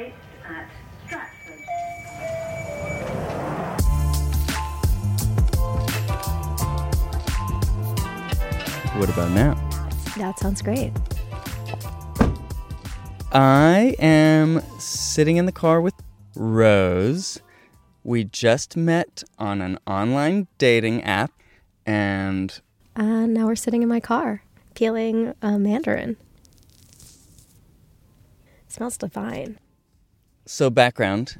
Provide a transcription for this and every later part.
based at Stratford. What about now? That sounds great. I am sitting in the car with Rose. We just met on an online dating app, and And now we're sitting in my car peeling a uh, mandarin. smells divine. So background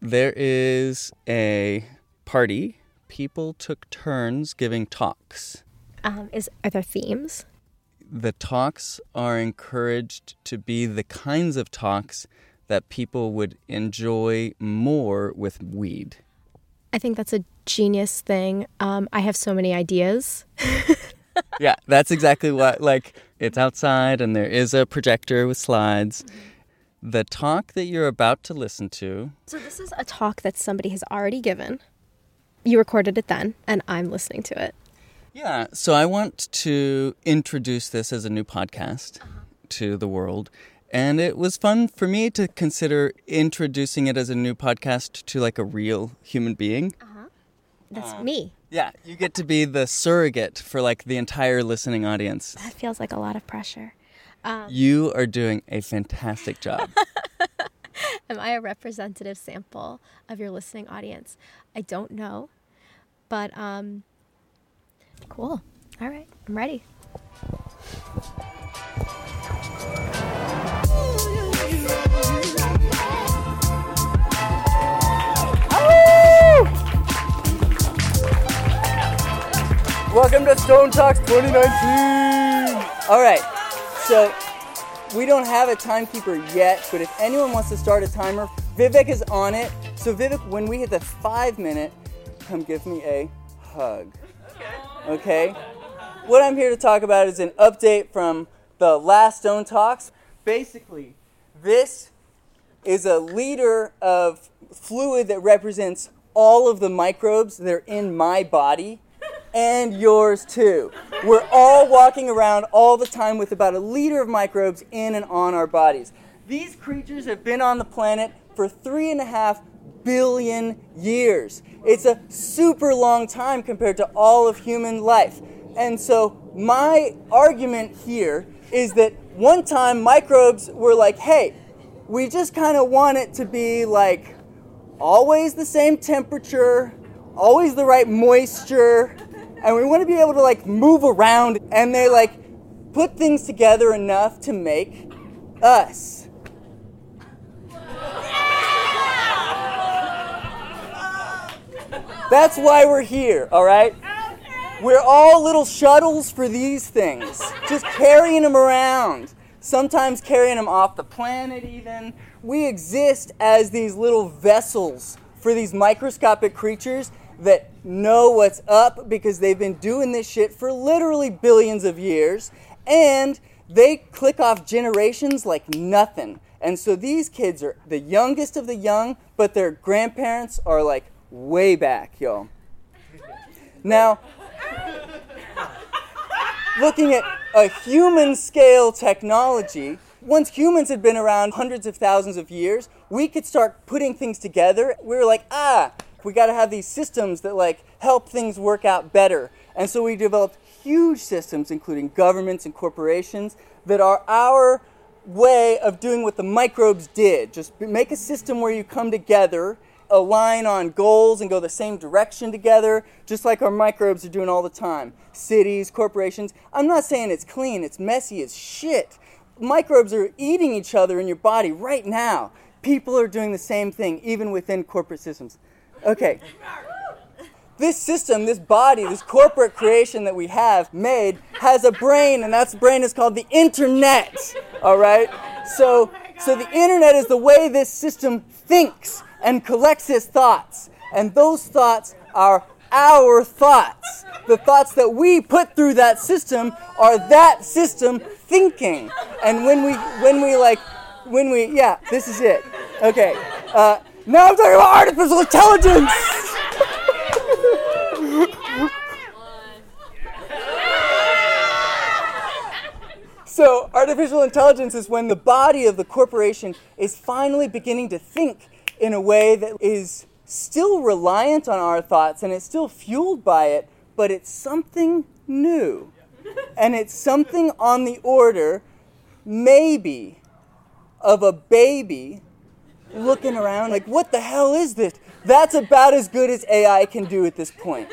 there is a party. People took turns giving talks. Um, is are there themes? The talks are encouraged to be the kinds of talks that people would enjoy more with weed. I think that's a genius thing. Um, I have so many ideas. yeah, that's exactly what like it's outside and there is a projector with slides. The talk that you're about to listen to, So this is a talk that somebody has already given. You recorded it then, and I'm listening to it. yeah, so I want to introduce this as a new podcast to the world. And it was fun for me to consider introducing it as a new podcast to like a real human being. Uh-huh. That's me. Yeah, you get to be the surrogate for like the entire listening audience. That feels like a lot of pressure. You are doing a fantastic job. Am I a representative sample of your listening audience? I don't know, but um, cool. All right, I'm ready. Welcome to sTonED Talks 2019. All right, so we don't have a timekeeper yet, but if anyone wants to start a timer, Vivek is on it. So Vivek, when we hit the five minute, come give me a hug. Okay. What I'm here to talk about is an update from the last sTonED Talks. Basically, this is a liter of fluid that represents all of the microbes that are in my body and yours too. We're all walking around all the time with about a liter of microbes in and on our bodies. These creatures have been on the planet for three and a half billion years. It's a super long time compared to all of human life. And so, my argument here is that one time microbes were like, hey, we just kind of want it to be like always the same temperature, always the right moisture, and we want to be able to like move around and they like put things together enough to make us. That's why we're here, all right? We're all little shuttles for these things, just carrying them around. Sometimes carrying them off the planet, even. We exist as these little vessels for these microscopic creatures that know what's up because they've been doing this shit for literally billions of years. And they click off generations like nothing. And so these kids are the youngest of the young, but their grandparents are like way back, yo. Now, looking at a human scale technology, once humans had been around hundreds of thousands of years, we could start putting things together. We were like, ah, we got to have these systems that like help things work out better. And so we developed huge systems, including governments and corporations, that are our way of doing what the microbes did. Just make a system where you come together, align on goals, and go the same direction together, just like our microbes are doing all the time. Cities, corporations. I'm not saying it's clean, it's messy as shit. Microbes are eating each other in your body right now. People are doing the same thing, even within corporate systems. Okay. This system, this body, this corporate creation that we have made has a brain, and that brain is called the internet. All right? So, so the internet is the way this system thinks and collects its thoughts. And those thoughts are our thoughts. The thoughts that we put through that system are that system thinking. And when we, when we like, when we, yeah, this is it. Okay. Uh, now I'm talking about artificial intelligence. So, artificial intelligence is when the body of the corporation is finally beginning to think in a way that is still reliant on our thoughts and it's still fueled by it, but it's something new. And it's something on the order, maybe, of a baby looking around like, what the hell is this? That's about as good as AI can do at this point.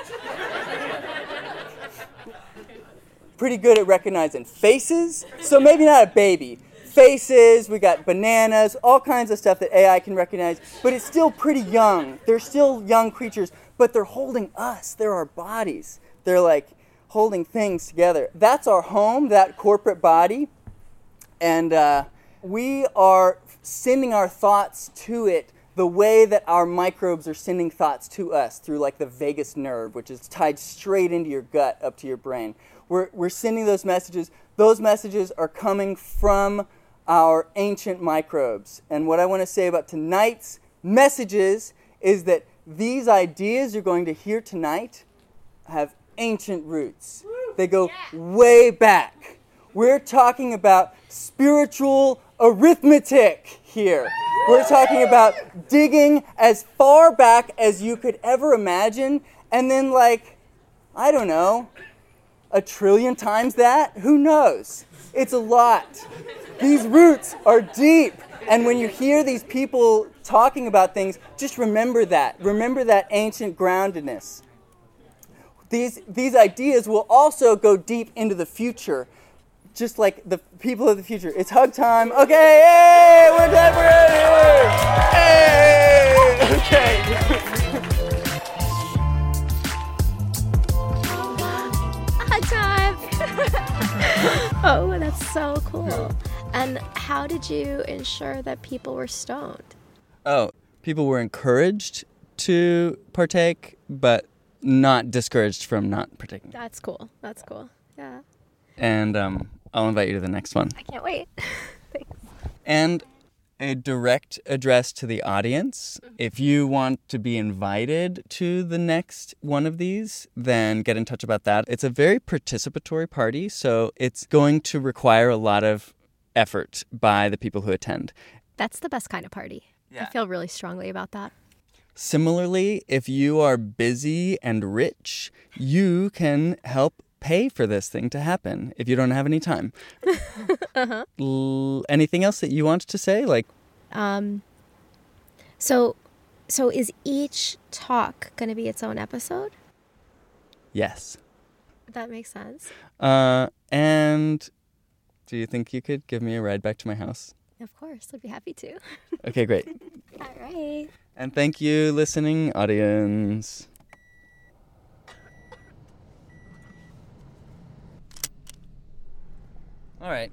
Pretty good at recognizing faces, so maybe not a baby. Faces, we got bananas, all kinds of stuff that AI can recognize, but it's still pretty young. They're still young creatures, but they're holding us. They're our bodies. They're like holding things together. That's our home, that corporate body. And uh, we are sending our thoughts to it the way that our microbes are sending thoughts to us through like the vagus nerve, which is tied straight into your gut up to your brain. We're, we're sending those messages. Those messages are coming from our ancient microbes. And what I want to say about tonight's messages is that these ideas you're going to hear tonight have ancient roots. They go way back. We're talking about spiritual arithmetic here. We're talking about digging as far back as you could ever imagine, and then, like, I don't know, a trillion times that? Who knows? It's a lot. These roots are deep. And when you hear these people talking about things, just remember that. Remember that ancient groundedness. These, these ideas will also go deep into the future just like the people of the future. It's hug time. Okay, hey, we're done. We're here. Hey, okay. Hug time. oh, that's so cool. And how did you ensure that people were stoned? Oh, people were encouraged to partake, but not discouraged from not partaking. That's cool. That's cool. Yeah. And um, I'll invite you to the next one. I can't wait. Thanks. And a direct address to the audience. Mm-hmm. If you want to be invited to the next one of these, then get in touch about that. It's a very participatory party, so it's going to require a lot of effort by the people who attend. That's the best kind of party. Yeah. I feel really strongly about that. Similarly, if you are busy and rich, you can help pay for this thing to happen if you don't have any time. L- anything else that you want to say? Like, Um, so, so is each talk going to be its own episode? yes. That makes sense. Uh, and do you think you could give me a ride back to my house? Of course, I'd be happy to. Okay, great. All right. And thank you, listening audience. All right.